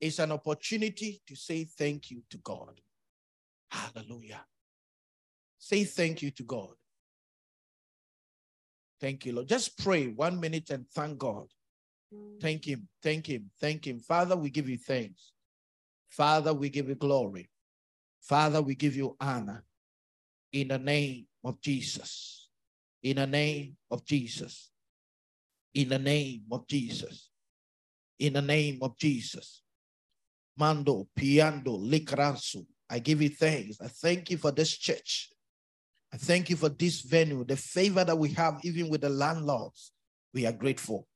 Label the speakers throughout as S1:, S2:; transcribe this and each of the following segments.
S1: is an opportunity to say thank you to God. Hallelujah. Say thank you to God. Thank you, Lord. Just pray one minute and thank God. Thank Him, thank Him, thank Him. Father, we give you thanks. Father, we give you glory. Father, we give you honor in the name of Jesus. In the name of Jesus. In the name of Jesus. In the name of Jesus. Mando, Piando, Likransu. I give you thanks. I thank you for this church. I thank you for this venue, the favor that we have, even with the landlords. We are grateful.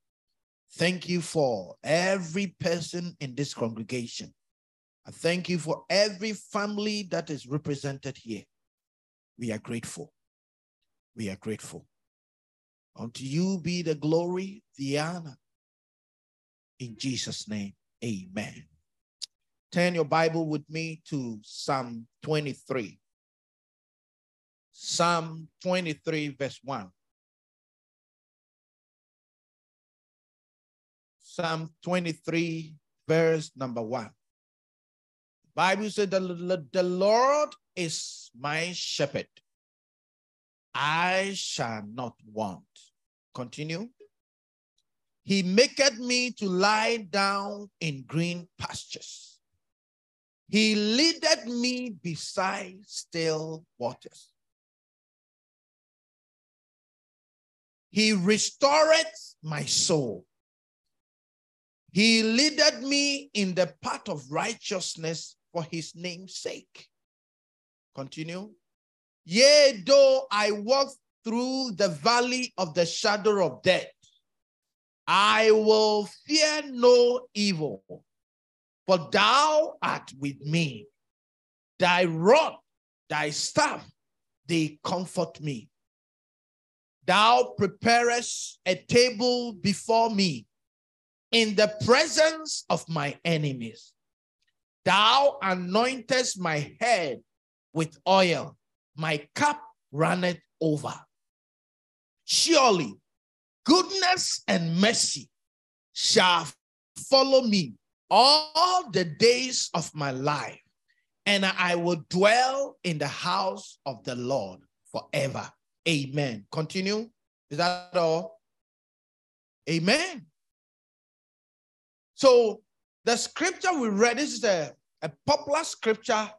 S1: Thank you for every person in this congregation. I thank you for every family that is represented here. We are grateful. We are grateful. Unto you be the glory, the honor. In Jesus' name, amen. Turn your Bible with me to Psalm 23. Psalm 23, verse 1. Psalm 23, verse number 1. The Bible said the, the Lord is my shepherd. I shall not want. Continue. He maketh me to lie down in green pastures. He leadeth me beside still waters. He restoreth my soul. He leadeth me in the path of righteousness for his name's sake. Continue. Yea, though I walk through the valley of the shadow of death, I will fear no evil, for thou art with me. Thy rod, thy staff, they comfort me. Thou preparest a table before me in the presence of my enemies. Thou anointest my head with oil, my cup runneth over. Surely goodness and mercy shall follow me all the days of my life, and I will dwell in the house of the Lord forever. Amen. Continue. Is that all? Amen. So the scripture we read, this is a, a popular scripture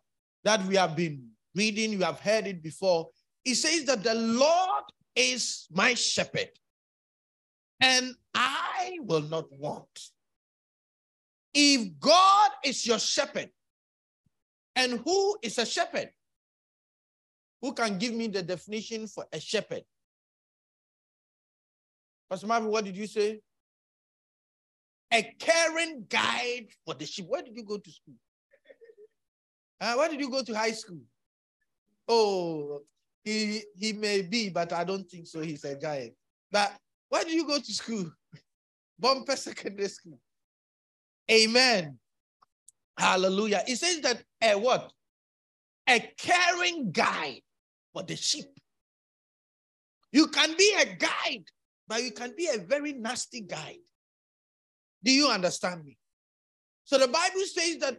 S1: that we have been reading, you have heard it before. It says that the Lord is my shepherd, and I will not want. If God is your shepherd, and who is a shepherd? Who can give me the definition for a shepherd? Pastor Marvin, what did you say? a caring guide for the sheep. Where did you go to school? Uh, where did you go to high school? Oh, he he may be, but I don't think so. He's a giant. But where did you go to school? Bumper Secondary School. Amen. Hallelujah. It says that a what? A caring guide for the sheep. You can be a guide, but you can be a very nasty guide. Do you understand me? So the Bible says that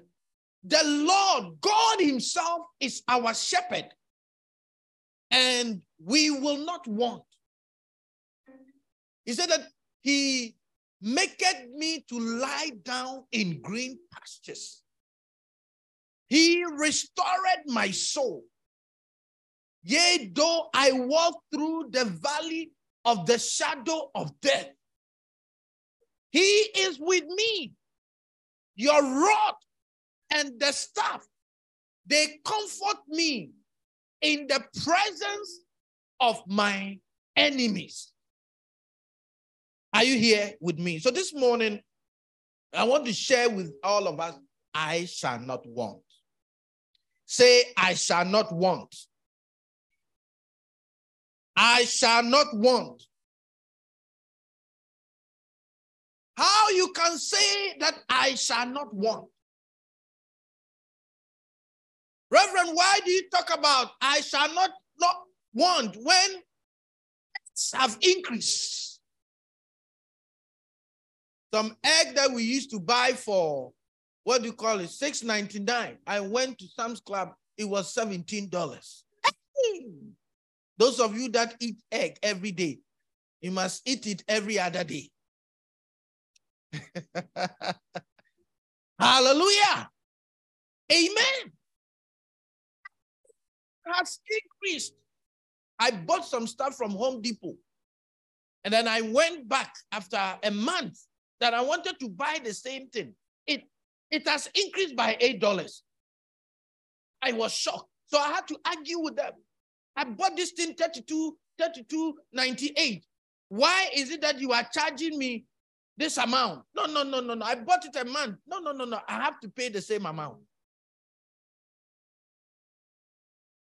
S1: the Lord, God Himself, is our shepherd, and we will not want. He said that He maketh me to lie down in green pastures. He restored my soul. Yea, though I walk through the valley of the shadow of death, he is with me. Your rod and the staff, they comfort me in the presence of my enemies. Are you here with me? So this morning, I want to share with all of us I shall not want. Say, I shall not want. I shall not want. How you can say that I shall not want? Reverend, why do you talk about I shall not, not want when have increased? Some egg that we used to buy for what do you call it? Six ninety nine. I went to Sam's Club. It was seventeen dollars. Those of you that eat egg every day, you must eat it every other day. Hallelujah. Amen. Has increased. I bought some stuff from Home Depot. And then I went back after a month that I wanted to buy the same thing. It, it has increased by $8. I was shocked. So I had to argue with them. I bought this thing 32, 32, 98. Why is it that you are charging me this amount? No, no, no, no, no. I bought it a month. No, no, no, no. I have to pay the same amount.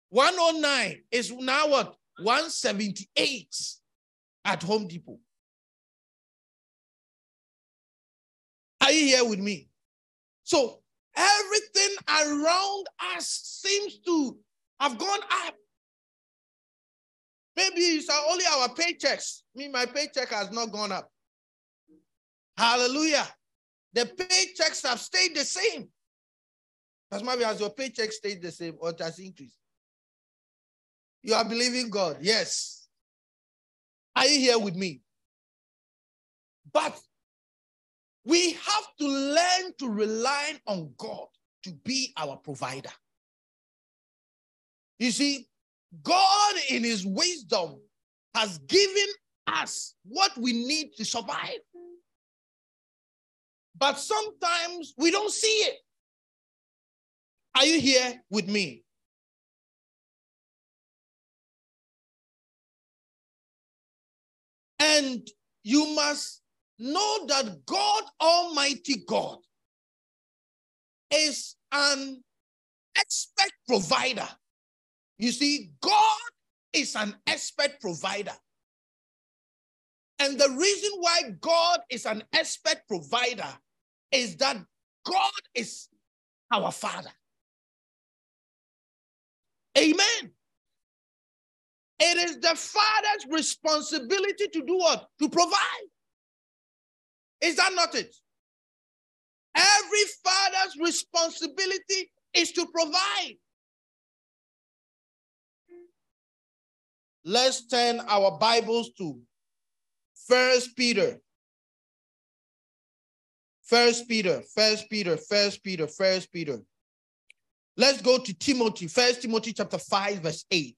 S1: 109 is now what? 178 at Home Depot. Are you here with me? So everything around us seems to have gone up. Maybe it's only our paychecks. Me, my paycheck has not gone up. Hallelujah. The paychecks have stayed the same. As maybe as your paycheck stayed the same or it has increased. You are believing God. Yes. Are you here with me? But we have to learn to rely on God to be our provider. You see, God, in His wisdom, has given us what we need to survive. But sometimes we don't see it. Are you here with me? And you must know that God, Almighty God, is an expert provider. You see, God is an expert provider. And the reason why God is an expert provider is that God is our Father. Amen. It is the Father's responsibility to do what? To provide. Is that not it? Every father's responsibility is to provide. Let's turn our Bibles to First Peter. First Peter, First Peter, First Peter, First Peter. Let's go to Timothy, First Timothy chapter 5, verse 8.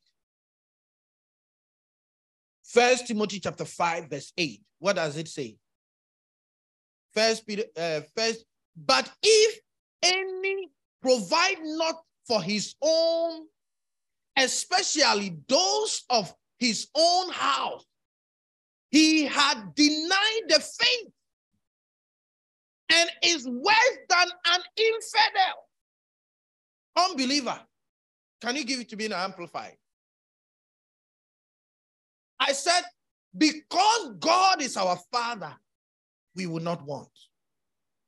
S1: First Timothy chapter 5, verse 8. What does it say? First Peter, uh, first, but if any provide not for his own, especially those of his own house, he had denied the faith and is worse than an infidel. Unbeliever. Can you give it to me in amplified? I said, because God is our Father, we will not want.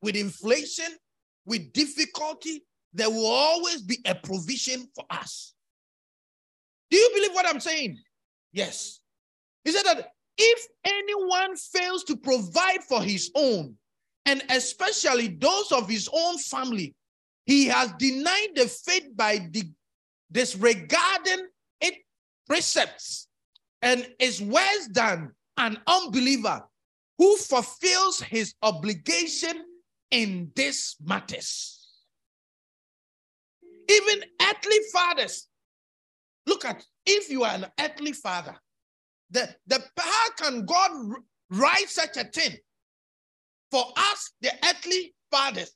S1: With inflation, with difficulty, there will always be a provision for us. Do you believe what I'm saying? Yes. He said that if anyone fails to provide for his own, and especially those of his own family, he has denied the faith by disregarding its precepts and is worse than an unbeliever who fulfills his obligation in these matters. Even earthly fathers, look at if you are an earthly father, the, the how can God write such a thing for us, the earthly fathers,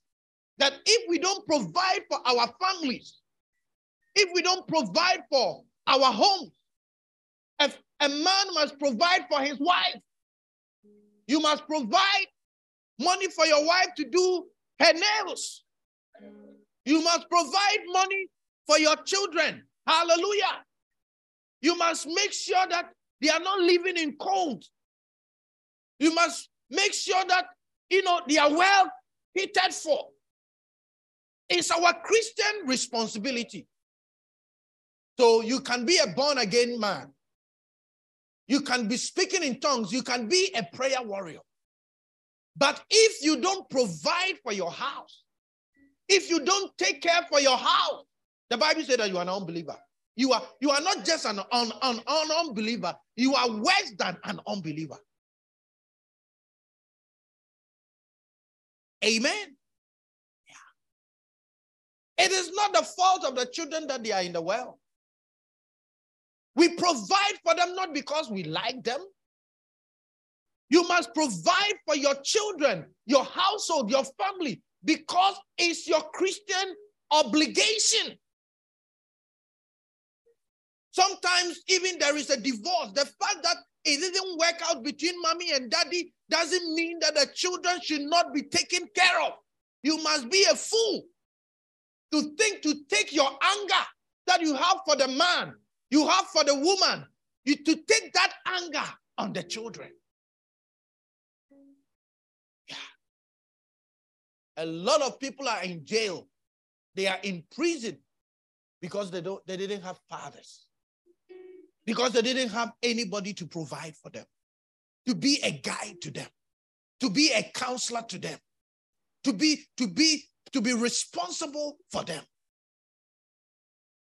S1: that if we don't provide for our families, if we don't provide for our homes, a man must provide for his wife, you must provide money for your wife to do her nails. You must provide money for your children. Hallelujah. You must make sure that they are not living in cold. You must make sure that you know they are well catered for. It's our Christian responsibility. So you can be a born again man. You can be speaking in tongues. You can be a prayer warrior. But if you don't provide for your house, if you don't take care for your house, the Bible says that you are an unbeliever. You are, you are not just an, an, an, an unbeliever, you are worse than an unbeliever. Amen. Yeah. It is not the fault of the children that they are in the world. We provide for them not because we like them. You must provide for your children, your household, your family, because it's your Christian obligation. Sometimes even there is a divorce. The fact that it didn't work out between mommy and daddy doesn't mean that the children should not be taken care of. You must be a fool to think to take your anger that you have for the man, you have for the woman, you to take that anger on the children. Yeah. A lot of people are in jail. They are in prison because they don't they didn't have fathers because they didn't have anybody to provide for them, to be a guide to them, to be a counselor to them, to be to be to be responsible for them.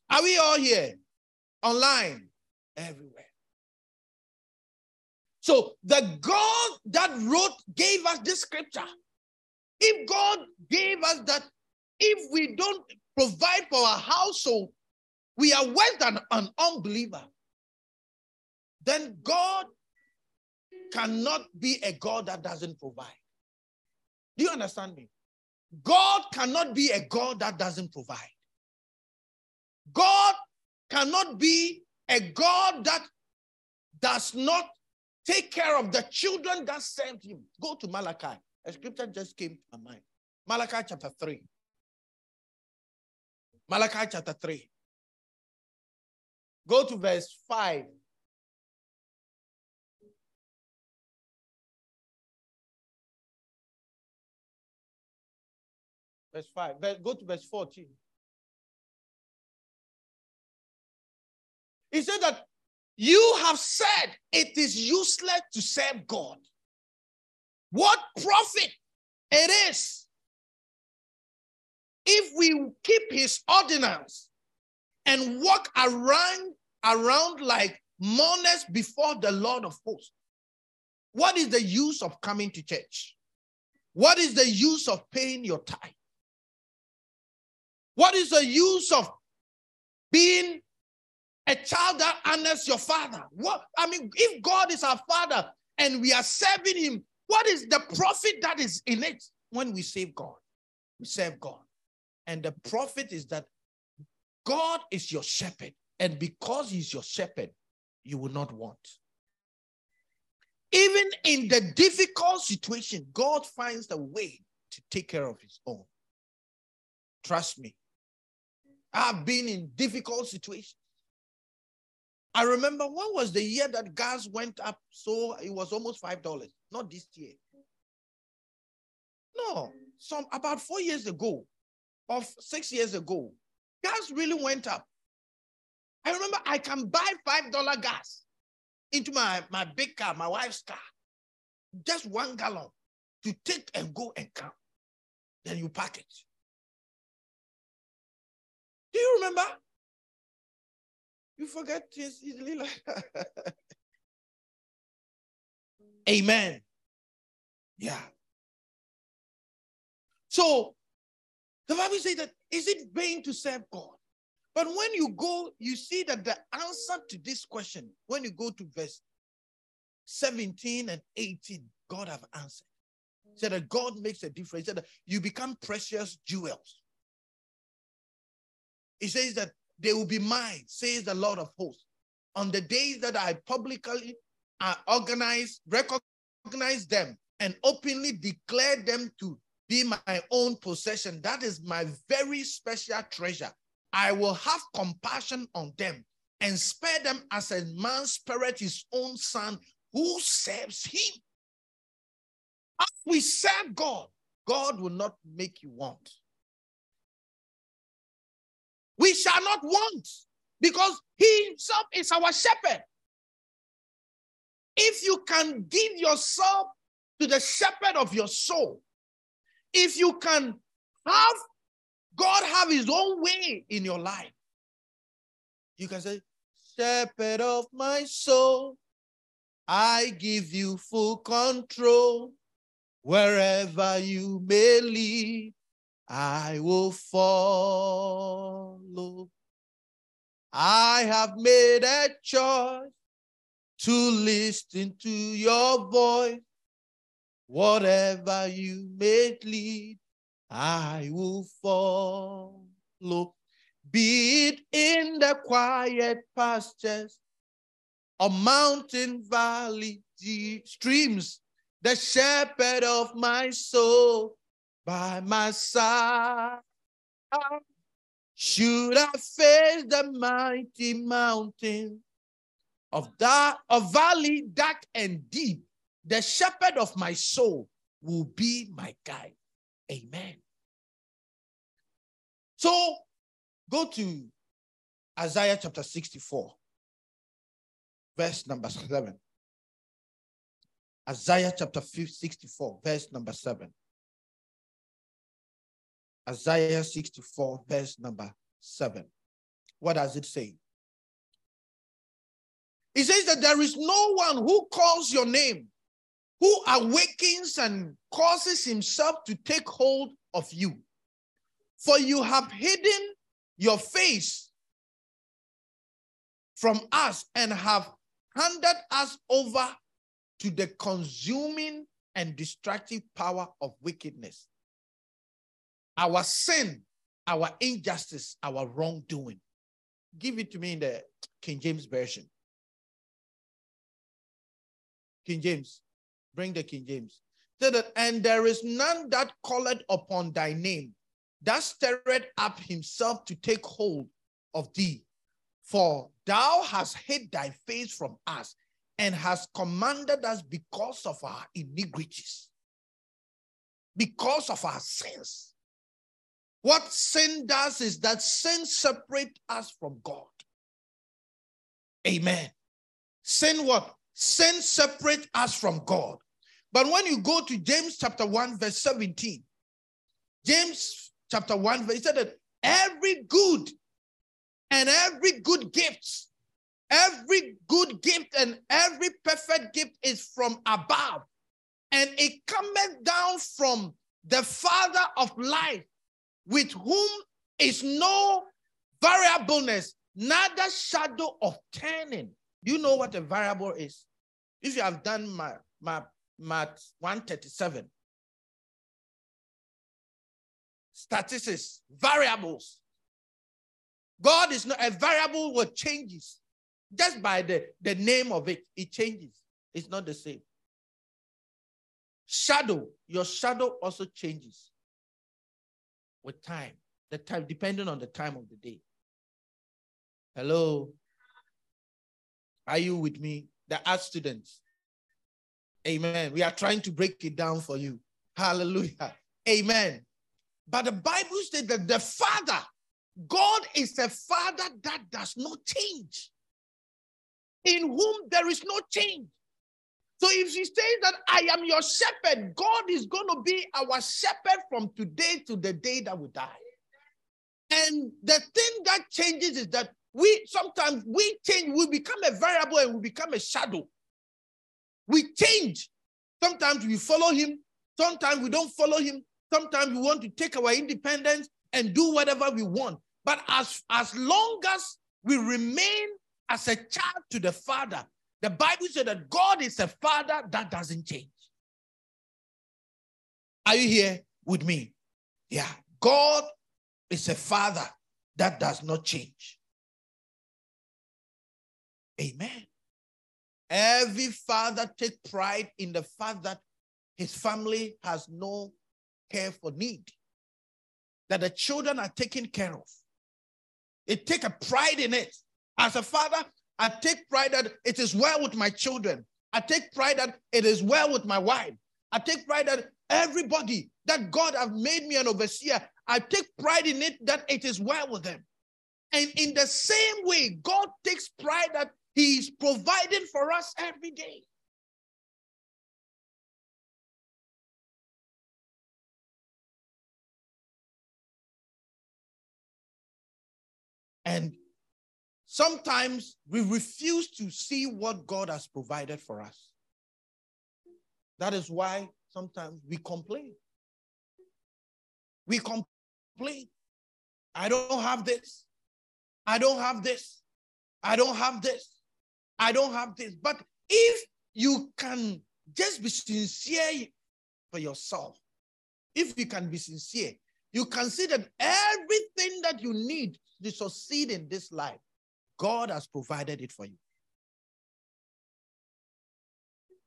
S1: Are we all here? Online, everywhere. So the God that wrote gave us this scripture. If God gave us that, if we don't provide for our household, we are worse than an unbeliever then God cannot be a God that doesn't provide. Do you understand me? God cannot be a God that doesn't provide. God cannot be a God that does not take care of the children that sent him. Go to Malachi. A scripture just came to my mind. Malachi chapter 3. Malachi chapter 3. Go to verse 5. Verse 5. Go to verse 14. He said that you have said it is useless to serve God. What profit it is if we keep his ordinance and walk around around like mourners before the Lord of hosts. What is the use of coming to church? What is the use of paying your tithe? What is the use of being a child that honors your father? What I mean, if God is our father and we are serving him, what is the profit that is in it when we save God? We serve God. And the profit is that God is your shepherd. And because he's your shepherd, you will not want. Even in the difficult situation, God finds a way to take care of his own. Trust me. I've been in difficult situations. I remember what was the year that gas went up so it was almost five dollars. Not this year. No, some about four years ago, or six years ago, gas really went up. I remember I can buy five dollar gas into my, my big car, my wife's car, just one gallon to take and go and come. Then you pack it. Do you remember? You forget things easily like Amen. Yeah. So the Bible says that is it vain to serve God? But when you go, you see that the answer to this question, when you go to verse 17 and 18, God have answered. He said that God makes a difference. He said that you become precious jewels. He says that they will be mine, says the Lord of hosts. On the days that I publicly uh, organize, recognize them, and openly declare them to be my own possession, that is my very special treasure. I will have compassion on them and spare them as a man spared his own son who serves him. As we serve God, God will not make you want we shall not want because he himself is our shepherd. If you can give yourself to the shepherd of your soul, if you can have God have his own way in your life. You can say, Shepherd of my soul, I give you full control. Wherever you may lead, I will follow. I have made a choice to listen to your voice. Whatever you may lead, I will follow. Be it in the quiet pastures or mountain valley deep streams, the shepherd of my soul by my side. Should I face the mighty mountain of that of valley dark and deep, the shepherd of my soul will be my guide. Amen. So go to Isaiah chapter 64, verse number 7. Isaiah chapter 64, verse number 7. Isaiah 64, verse number 7. What does it say? It says that there is no one who calls your name, who awakens and causes himself to take hold of you. For you have hidden your face from us and have handed us over to the consuming and destructive power of wickedness. Our sin, our injustice, our wrongdoing. Give it to me in the King James Version. King James. Bring the King James. And there is none that calleth upon thy name, that stirred up himself to take hold of thee. For thou hast hid thy face from us and hast commanded us because of our iniquities, because of our sins. What sin does is that sin separates us from God. Amen. Sin what? Sin separates us from God. But when you go to James chapter 1, verse 17, James chapter 1, verse, said that every good and every good gift, every good gift and every perfect gift is from above. And it cometh down from the Father of life, with whom is no variableness, neither shadow of turning. You know what a variable is? If you have done my, my Math 137. Statistics, variables. God is not a variable what changes. Just by the, the name of it, it changes. It's not the same. Shadow, your shadow also changes with time. The time, depending on the time of the day. Hello. Are you with me? The art students. Amen. We are trying to break it down for you. Hallelujah. Amen. But the Bible says that the Father, God is a Father that does not change, in whom there is no change. So if she says that I am your shepherd, God is going to be our shepherd from today to the day that we die. And the thing that changes is that we sometimes we change, we become a variable and we become a shadow. We change. Sometimes we follow him, sometimes we don't follow him, sometimes we want to take our independence and do whatever we want. But as, as long as we remain as a child to the Father, the Bible says that God is a Father that doesn't change. Are you here with me? Yeah. God is a Father that does not change. Amen. Every father take pride in the fact that his family has no care for need, that the children are taken care of. It take a pride in it. As a father, I take pride that it is well with my children. I take pride that it is well with my wife. I take pride that everybody that God have made me an overseer, I take pride in it that it is well with them. And in the same way, God takes pride that he is providing for us every day. And sometimes we refuse to see what God has provided for us. That is why sometimes we complain. We complain. I don't have this. I don't have this. I don't have this. I don't have this. But if you can just be sincere for yourself, if you can be sincere, you can see that everything that you need to succeed in this life, God has provided it for you.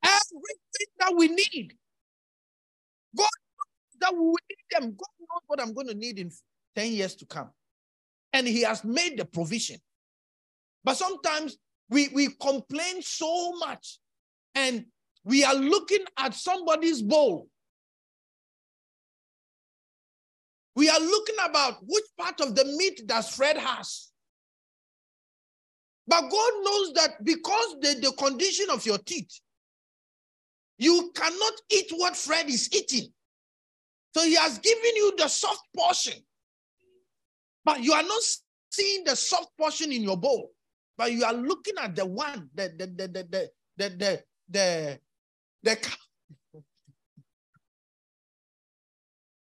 S1: Everything that we need, God knows that we will need them. God knows what I'm going to need in 10 years to come. And He has made the provision. But sometimes we, we complain so much and we are looking at somebody's bowl. We are looking about which part of the meat that Fred has. But God knows that because the, the condition of your teeth, you cannot eat what Fred is eating. So he has given you the soft portion. But you are not seeing the soft portion in your bowl. But you are looking at the one, the the the the the the the the, the,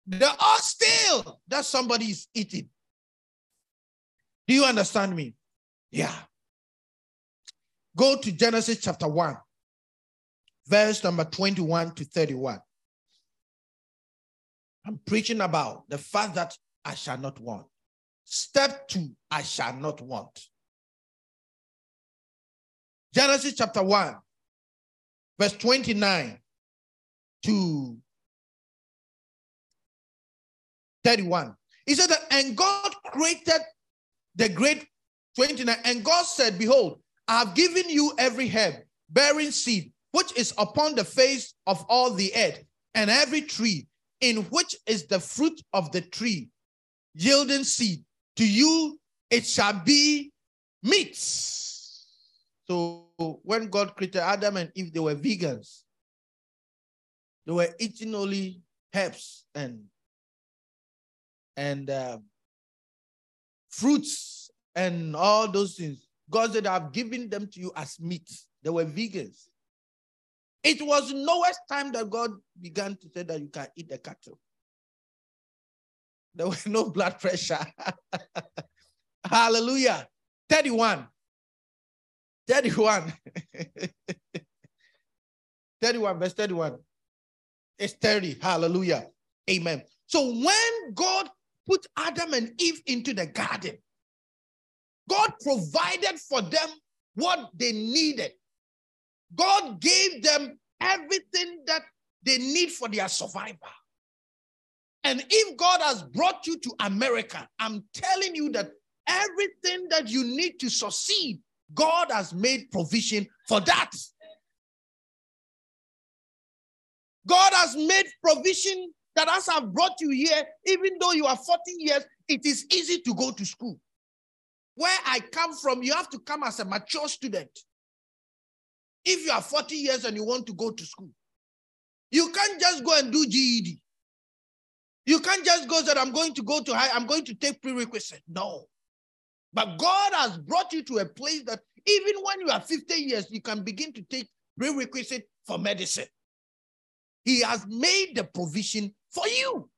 S1: the that somebody is eating. Do you understand me? Yeah. Go to Genesis chapter 1, verse number 21 to 31. I'm preaching about the fact that I shall not want. Step two, I shall not want. Genesis chapter 1, verse 29 to 31. He said that, and God created the great 29, and God said, Behold, I have given you every herb bearing seed, which is upon the face of all the earth, and every tree in which is the fruit of the tree yielding seed. To you it shall be meat. So when God created Adam and Eve, they were vegans. They were eating only herbs and and uh, fruits and all those things. God said, I've given them to you as meat. They were vegans. It was Noah's time that God began to say that you can eat the cattle. There was no blood pressure. Hallelujah. 31. 31. 31, verse 31. It's 30. Hallelujah. Amen. So when God put Adam and Eve into the garden, God provided for them what they needed. God gave them everything that they need for their survival. And if God has brought you to America, I'm telling you that everything that you need to succeed, God has made provision for that. God has made provision that as I've brought you here, even though you are 14 years, it is easy to go to school. Where I come from, you have to come as a mature student. If you are 40 years and you want to go to school, you can't just go and do GED. You can't just go that I'm going to go to high, I'm going to take prerequisite. No. But God has brought you to a place that even when you are 50 years, you can begin to take prerequisite for medicine. He has made the provision for you.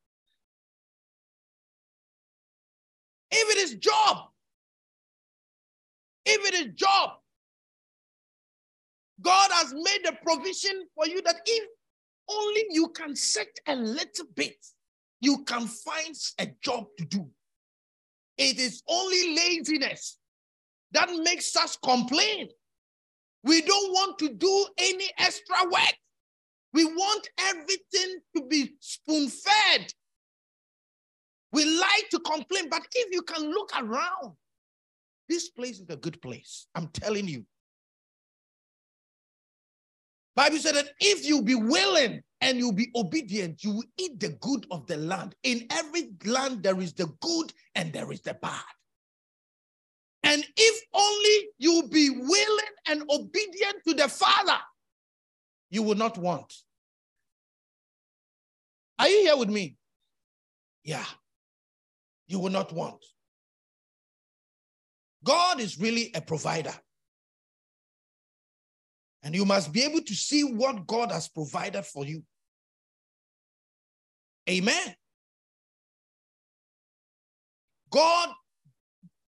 S1: If it is job, if it is job, God has made a provision for you that if only you can set a little bit, you can find a job to do. It is only laziness that makes us complain. We don't want to do any extra work. We want everything to be spoon fed. We like to complain, but if you can look around, this place is a good place. I'm telling you. Bible said that if you be willing and you be obedient, you will eat the good of the land. In every land, there is the good and there is the bad. And if only you be willing and obedient to the Father, you will not want. Are you here with me? Yeah. You will not want. God is really a provider. And you must be able to see what God has provided for you. Amen. God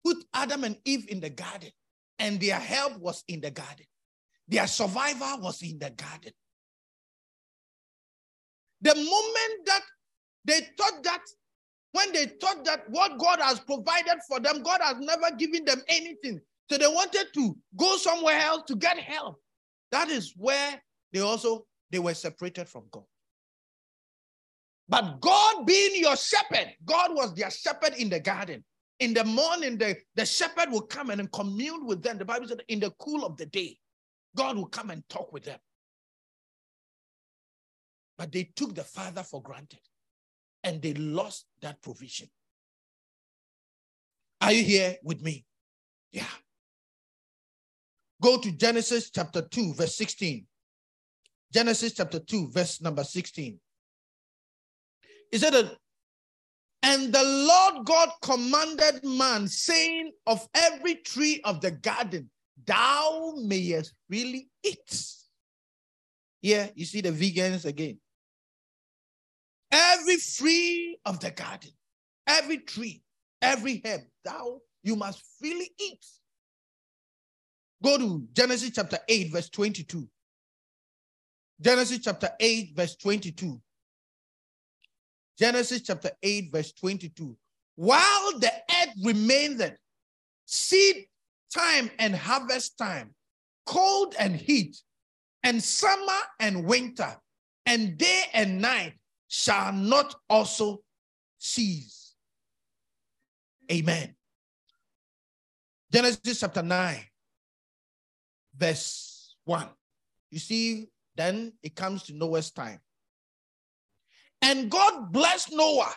S1: put Adam and Eve in the garden, and their help was in the garden. Their survival was in the garden. The moment that they thought that, when they thought that what God has provided for them, God has never given them anything. So they wanted to go somewhere else to get help. That is where they also they were separated from God. But God being your shepherd, God was their shepherd in the garden. In the morning, the, the shepherd will come and commune with them. The Bible said, in the cool of the day, God will come and talk with them. But they took the Father for granted and they lost that provision. Are you here with me? Yeah. Go to Genesis chapter 2, verse 16. Genesis chapter 2, verse number 16. He said that, and the Lord God commanded man, saying, Of every tree of the garden, thou mayest really eat. Here, you see the vegans again. Every tree of the garden, every tree, every herb, thou you must freely eat. Go to Genesis chapter 8, verse 22. Genesis chapter 8, verse 22. Genesis chapter 8, verse 22. While the earth remained, seed time and harvest time, cold and heat, and summer and winter, and day and night shall not also cease. Amen. Genesis chapter 9, verse 1. You see, then it comes to Noah's time. And God blessed Noah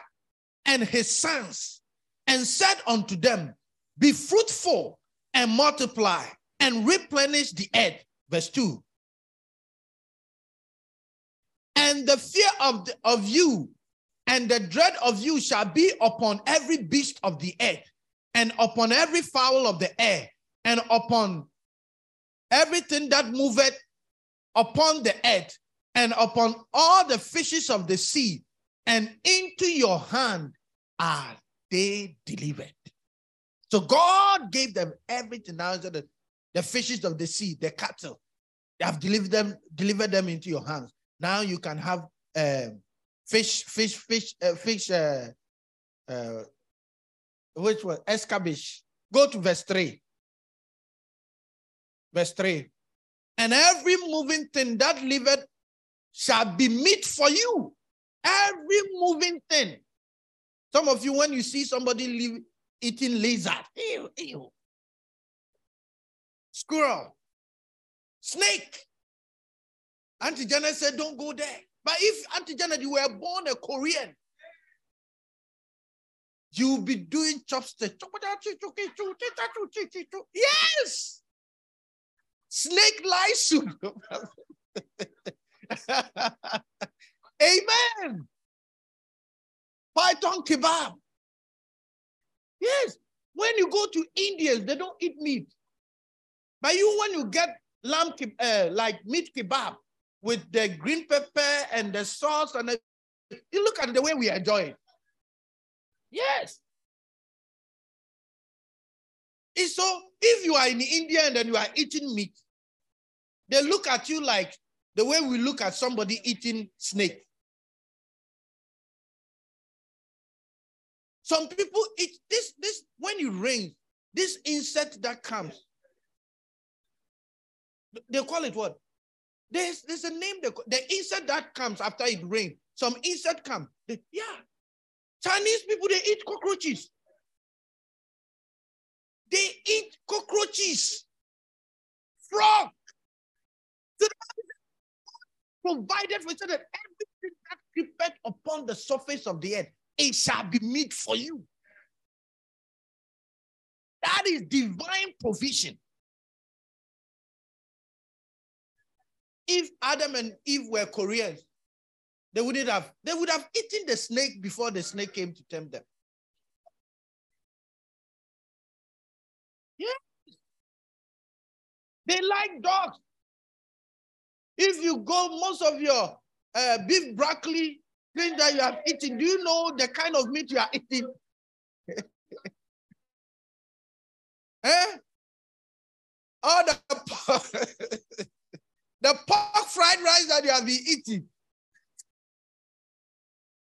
S1: and his sons and said unto them, Be fruitful and multiply and replenish the earth. Verse 2. And the fear of, the, of you and the dread of you shall be upon every beast of the earth, and upon every fowl of the air, and upon everything that moveth upon the earth, and upon all the fishes of the sea, and into your hand are they delivered. So God gave them everything. Now the, the fishes of the sea, the cattle, they have delivered them, delivered them into your hands. Now you can have uh, fish, fish, fish, uh, fish. Uh, uh, which was escabish. Go to verse three. Verse three. And every moving thing that liveth shall be meat for you. Every moving thing. Some of you, when you see somebody live, eating lizard, ew, ew. squirrel, snake, Auntie Janet said, don't go there. But if Auntie Janet, you were born a Korean, you'll be doing chopsticks. Yes. Snake lice soup. Amen. Python kebab. Yes. When you go to India, they don't eat meat. But you, when you get lamb, uh, like meat kebab, with the green pepper and the sauce and the, you look at the way we enjoy it. Yes. It's so if you are in India and then you are eating meat, they look at you like the way we look at somebody eating snake. Some people eat this, this when you rain, this insect that comes. They call it what? There's, there's a name, the, the insect that comes after it rains. Some insect come. They, yeah. Chinese people, they eat cockroaches. They eat cockroaches, frog. So provided for that everything that creepeth upon the surface of the earth, it shall be meat for you. That is divine provision. If Adam and Eve were Koreans, they wouldn't have, they would have eaten the snake before the snake came to tempt them. Yeah. They like dogs. If you go, most of your uh, beef broccoli things that you have eaten, do you know the kind of meat you are eating? eh? All the the pork fried rice that you have been eating.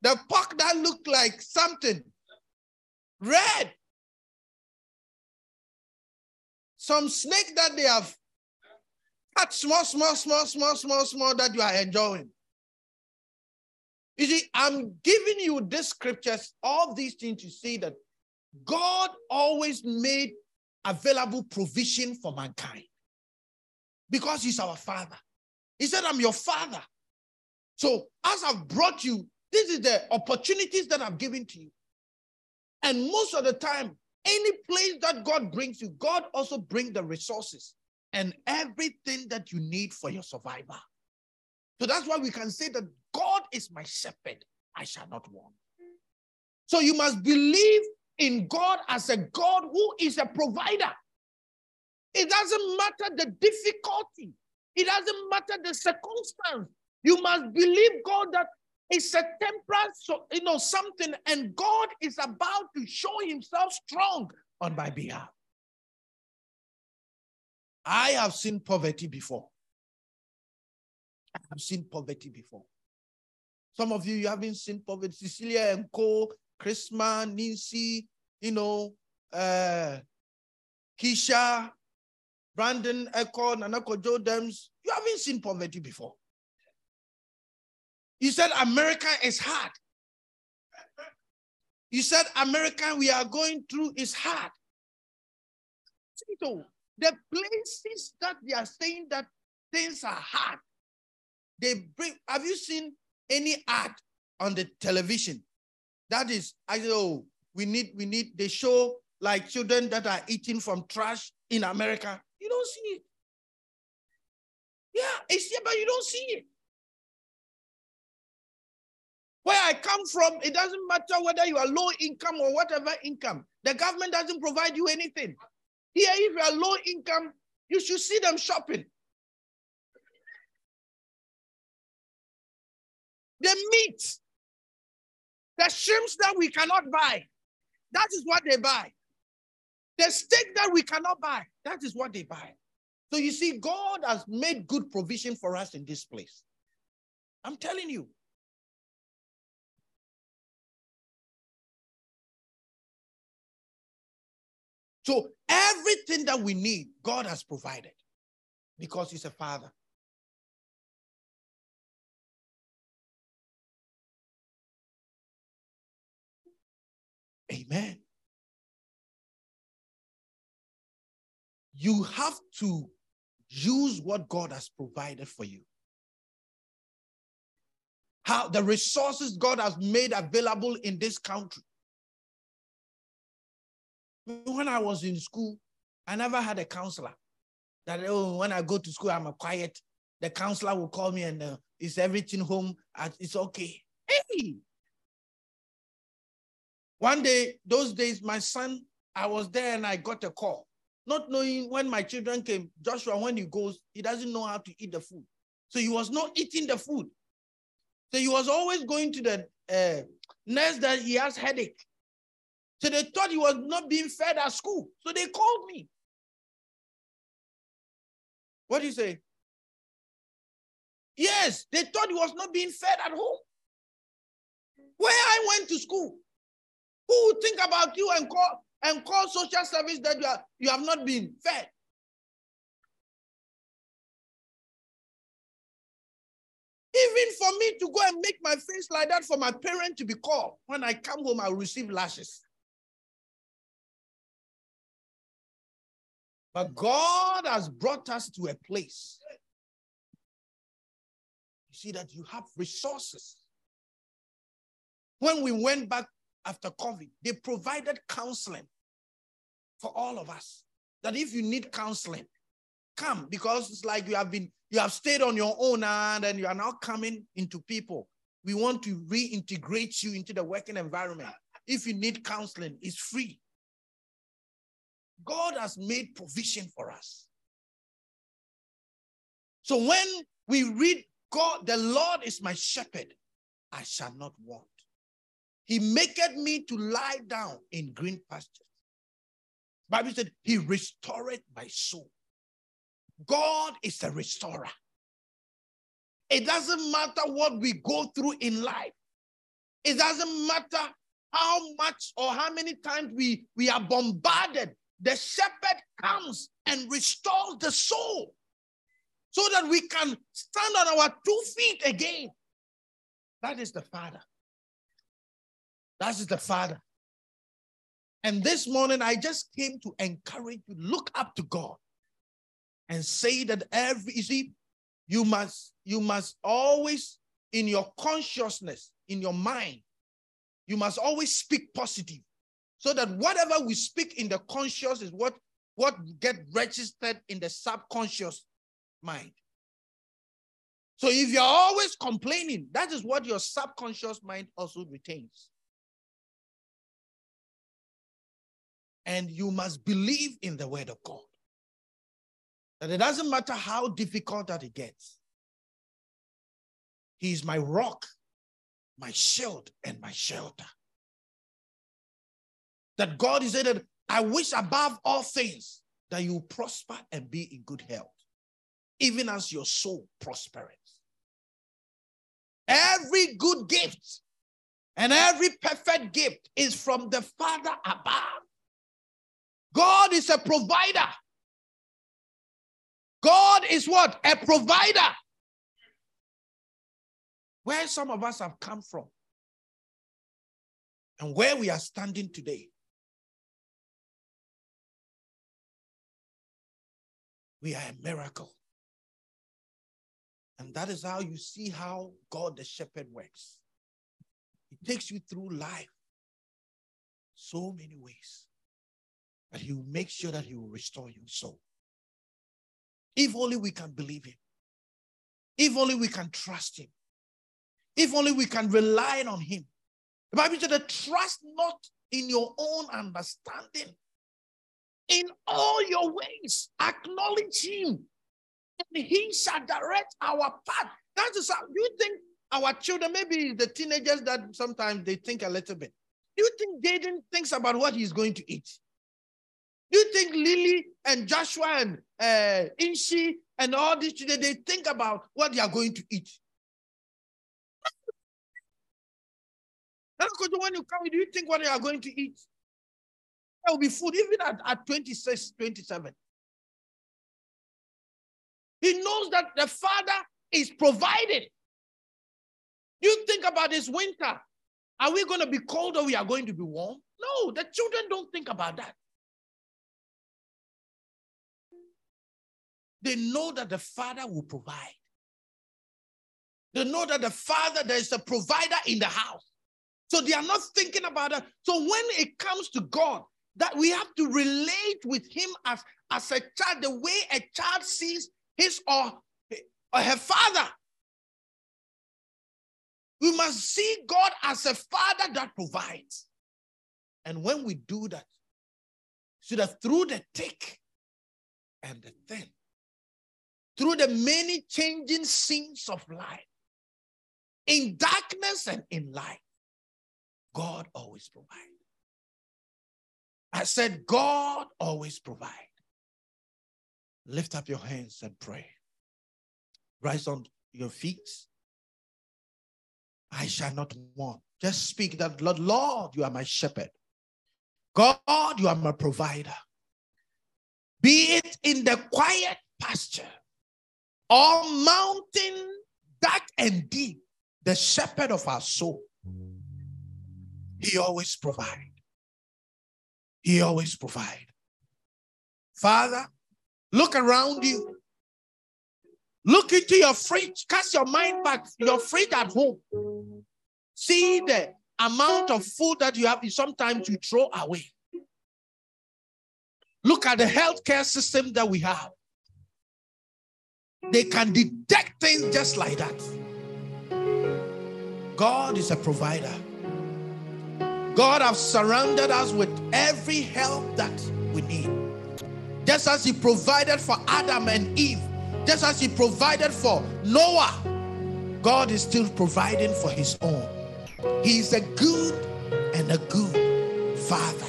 S1: The pork that looked like something red. Some snake that they have cut small, small, small, small, small, small that you are enjoying. You see, I'm giving you these scriptures, all these things to see that God always made available provision for mankind because He's our Father. He said, I'm your Father. So, as I've brought you, this is the opportunities that I've given to you. And most of the time, any place that God brings you, God also brings the resources and everything that you need for your survival. So that's why we can say that God is my shepherd, I shall not want. So you must believe in God as a God who is a provider. It doesn't matter the difficulty, it doesn't matter the circumstance. You must believe God that it's a temperance, so you know, something, and God is about to show himself strong on my behalf. I have seen poverty before. I have seen poverty before. Some of you, you haven't seen poverty. Cecilia and Co, Christmas, Nancy, you know, uh, Keisha, Brandon, Echo, Nanako, Joe Dems. You haven't seen poverty before. You said America is hard. You said America we are going through is hard. So the places that they are saying that things are hard, they bring. Have you seen any ad on the television? That is, I know oh, we need, we need. They show like children that are eating from trash in America. You don't see it. Yeah, it's here, but you don't see it. Where I come from, it doesn't matter whether you are low income or whatever income. The government doesn't provide you anything. Here, if you are low income, you should see them shopping. The meat, the shrimps that we cannot buy, that is what they buy. The steak that we cannot buy, that is what they buy. So you see, God has made good provision for us in this place. I'm telling you. So everything that we need, God has provided because He's a Father. Amen. You have to use what God has provided for you. How the resources God has made available in this country. When I was in school, I never had a counselor. That oh, when I go to school, I'm a quiet. The counselor will call me and uh, is everything home? It's okay. Hey, one day, those days, my son, I was there and I got a call. Not knowing when my children came, Joshua, when he goes, he doesn't know how to eat the food. So he was not eating the food. So he was always going to the uh, nurse that he has headache. So they thought he was not being fed at school. So they called me. What do you say? Yes, they thought he was not being fed at home. Where I went to school, who would think about you and call and call social service that you are you have not been fed? Even for me to go and make my face like that for my parent to be called, when I come home, I'll receive lashes. But God has brought us to a place. You see that you have resources. When we went back after COVID, they provided counseling for all of us. That if you need counseling, come because it's like you have been, you have stayed on your own and then you are now coming into people. We want to reintegrate you into the working environment. If you need counseling, it's free. God has made provision for us. So when we read God, the Lord is my shepherd, I shall not want. He maketh me to lie down in green pastures. Bible said, He restored my soul. God is a restorer. It doesn't matter what we go through in life. It doesn't matter how much or how many times we, we are bombarded. The shepherd comes and restores the soul so that we can stand on our two feet again. That is the Father. That is the Father. And this morning, I just came to encourage you look up to God and say that every, you see, you must, you must always, in your consciousness, in your mind, you must always speak positive so that whatever we speak in the conscious is what, what get registered in the subconscious mind. So if you're always complaining, that is what your subconscious mind also retains. And you must believe in the word of God. That it doesn't matter how difficult that it gets. He is my rock, my shield, and my shelter. That God is that I wish above all things that you prosper and be in good health, even as your soul prospers. Every good gift and every perfect gift is from the Father above. God is a provider. God is what? A provider. Where some of us have come from and where we are standing today. We are a miracle. And that is how you see how God the shepherd works. He takes you through life so many ways. But he will make sure that he will restore your soul. If only we can believe him. If only we can trust him. If only we can rely on him. The Bible says trust not in your own understanding. In all your ways, acknowledge him, and he shall direct our path. That is how you think our children, maybe the teenagers that sometimes they think a little bit. You think Jaden thinks about what he's going to eat? Do you think Lily and Joshua and uh, Inshi and all these children, they think about what they are going to eat? when you come, do you think what they are going to eat? There will be food, even at, at 26, 27. He knows that the Father is provided. You think about this winter. Are we going to be cold or we are going to be warm? No, the children don't think about that. They know that the Father will provide. They know that the Father, there is a provider in the house. So they are not thinking about that. So when it comes to God, that we have to relate with Him as, as a child, the way a child sees his or, or her father. We must see God as a father that provides. And when we do that, so that through the thick and the thin, through the many changing scenes of life, in darkness and in light, God always provides. I said, God always provides. Lift up your hands and pray. Rise on your feet. I shall not want. Just speak that, Lord, Lord, you are my shepherd. God, you are my provider. Be it in the quiet pasture or mountain dark and deep, the shepherd of our soul. He always provide. He always provide. Father, Look around you. Look into your fridge. Cast your mind back. Your fridge at home. See the amount of food that you have. Sometimes you throw away. Look at the healthcare system that we have. They can detect things just like that. God is a provider. God has surrounded us with every help that we need. Just as He provided for Adam and Eve, just as He provided for Noah, God is still providing for His own. He is a good and a good Father.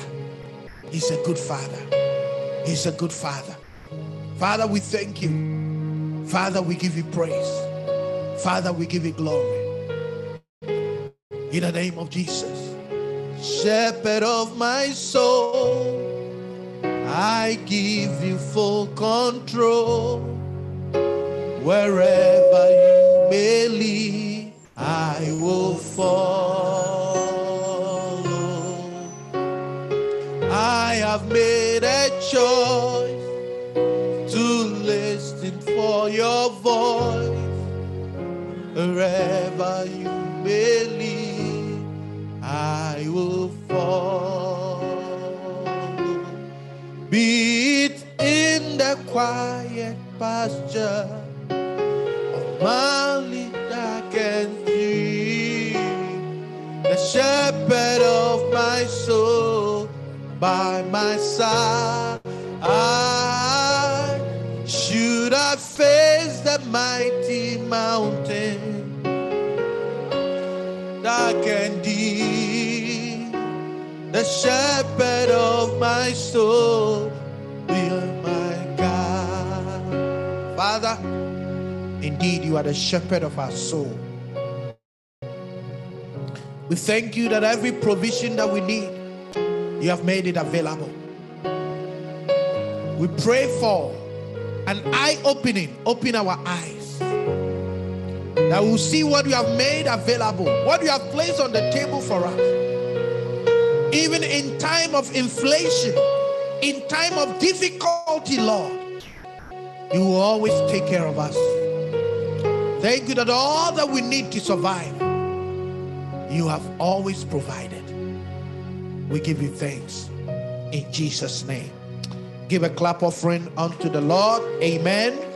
S1: He's a good Father. He's a good Father. Father, we thank you. Father, we give you praise. Father, we give you glory. In the name of Jesus. Shepherd of my soul, I give you full control. Wherever you may lead, I will follow. I have made a choice Wherever you may lead, I will follow. Be it in the quiet pasture of mountain dark and the shepherd of my soul by my side. I deep, the shepherd of my soul be my God. Father, indeed you are the shepherd of our soul. We thank you that every provision that we need, you have made it available. We pray for an eye opening, open our eyes. That we'll see what you have made available, what you have placed on the table for us. Even in time of inflation, in time of difficulty, Lord, you will always take care of us. Thank you that all that we need to survive, you have always provided. We give you thanks in Jesus' name. Give a clap offering unto the Lord. Amen.